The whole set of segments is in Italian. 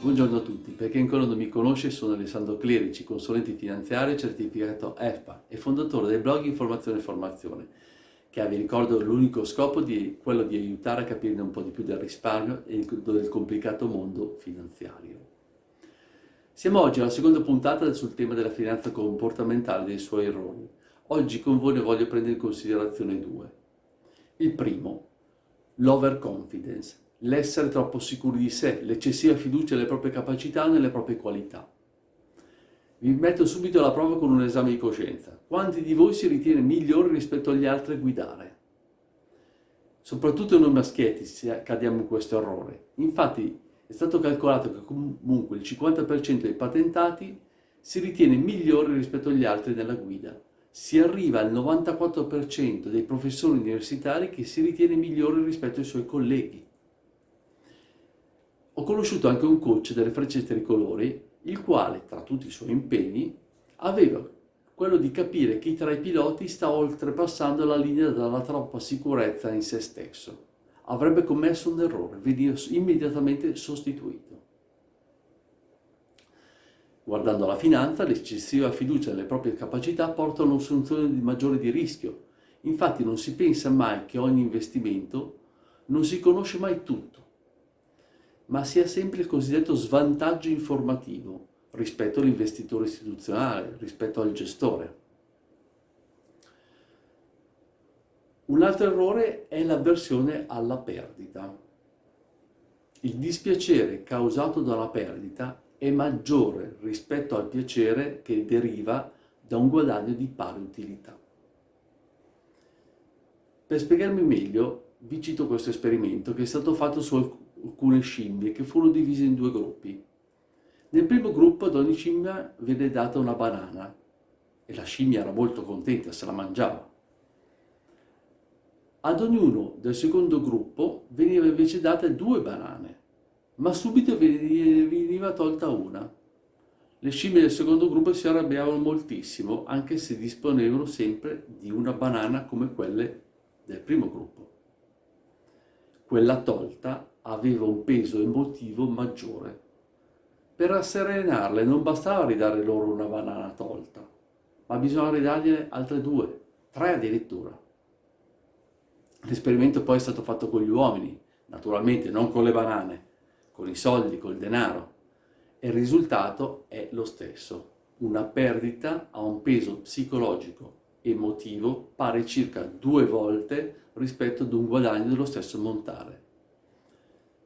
Buongiorno a tutti, per chi ancora non mi conosce sono Alessandro Clerici, consulente finanziario certificato EFPA e fondatore del blog Informazione e Formazione, che ha, vi ricordo, l'unico scopo di quello di aiutare a capire un po' di più del risparmio e del complicato mondo finanziario. Siamo oggi alla seconda puntata sul tema della finanza comportamentale e dei suoi errori. Oggi con voi ne voglio prendere in considerazione due. Il primo, l'overconfidence, l'essere troppo sicuri di sé, l'eccessiva fiducia nelle proprie capacità nelle proprie qualità. Vi metto subito alla prova con un esame di coscienza. Quanti di voi si ritiene migliori rispetto agli altri a guidare? Soprattutto noi maschietti cadiamo in questo errore. Infatti è stato calcolato che comunque il 50% dei patentati si ritiene migliore rispetto agli altri nella guida. Si arriva al 94% dei professori universitari che si ritiene migliore rispetto ai suoi colleghi. Ho conosciuto anche un coach delle frecce tricolori, il quale, tra tutti i suoi impegni, aveva quello di capire chi tra i piloti sta oltrepassando la linea dalla troppa sicurezza in se stesso. Avrebbe commesso un errore, veniva immediatamente sostituito. Guardando la finanza, l'eccessiva fiducia nelle proprie capacità porta a un'assunzione maggiore di rischio. Infatti non si pensa mai che ogni investimento non si conosce mai tutto ma si ha sempre il cosiddetto svantaggio informativo rispetto all'investitore istituzionale, rispetto al gestore. Un altro errore è l'avversione alla perdita. Il dispiacere causato dalla perdita è maggiore rispetto al piacere che deriva da un guadagno di pari utilità. Per spiegarmi meglio, vi cito questo esperimento che è stato fatto su alcune scimmie che furono divise in due gruppi. Nel primo gruppo ad ogni scimmia venne data una banana e la scimmia era molto contenta, se la mangiava. Ad ognuno del secondo gruppo veniva invece date due banane, ma subito veniva tolta una. Le scimmie del secondo gruppo si arrabbiavano moltissimo, anche se disponevano sempre di una banana come quelle del primo gruppo. Quella tolta aveva un peso emotivo maggiore. Per rasserenarle non bastava ridare loro una banana tolta, ma bisognava ridargliene altre due, tre addirittura. L'esperimento poi è stato fatto con gli uomini, naturalmente non con le banane, con i soldi, col denaro, e il risultato è lo stesso. Una perdita ha un peso psicologico emotivo pari circa due volte rispetto ad un guadagno dello stesso montare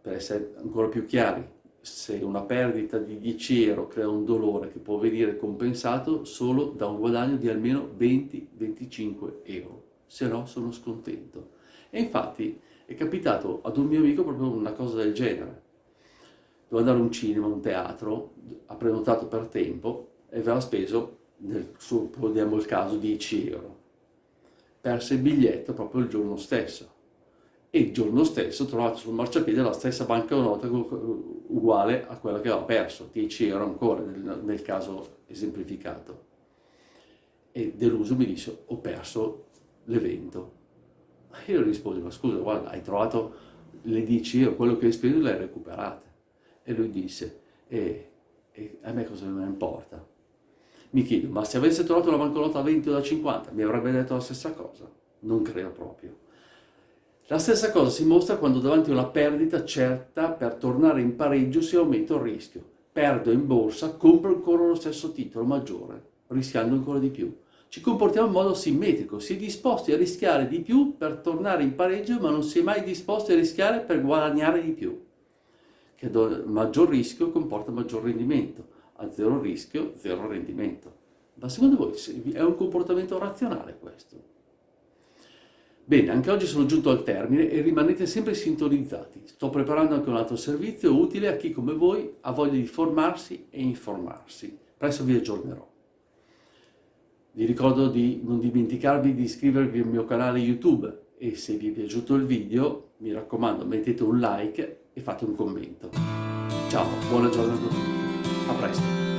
per essere ancora più chiari, se una perdita di 10 euro crea un dolore che può venire compensato solo da un guadagno di almeno 20-25 euro, se no sono scontento. E infatti è capitato ad un mio amico proprio una cosa del genere. Doveva andare a un cinema, un teatro, ha prenotato per tempo e aveva speso, nel suo, diamo il caso, 10 euro. Perse il biglietto proprio il giorno stesso e il giorno stesso ho trovato sul marciapiede la stessa banconota uguale a quella che aveva perso, 10 euro ancora nel, nel caso esemplificato. E deluso mi disse ho perso l'evento. Io gli risposi ma scusa guarda hai trovato le 10 euro, quello che hai speso le hai recuperate. E lui disse e, e a me cosa me ne importa? Mi chiedo ma se avesse trovato la banconota a 20 o da 50 mi avrebbe detto la stessa cosa? Non credo proprio. La stessa cosa si mostra quando davanti a una perdita certa per tornare in pareggio si aumenta il rischio. Perdo in borsa, compro ancora lo stesso titolo maggiore, rischiando ancora di più. Ci comportiamo in modo simmetrico, si è disposti a rischiare di più per tornare in pareggio, ma non si è mai disposti a rischiare per guadagnare di più. Che maggior rischio comporta maggior rendimento, a zero rischio, zero rendimento. Ma secondo voi è un comportamento razionale questo? Bene, anche oggi sono giunto al termine e rimanete sempre sintonizzati. Sto preparando anche un altro servizio utile a chi come voi ha voglia di formarsi e informarsi. Presto vi aggiornerò. Vi ricordo di non dimenticarvi di iscrivervi al mio canale YouTube e se vi è piaciuto il video, mi raccomando, mettete un like e fate un commento. Ciao, buona giornata a tutti. A presto.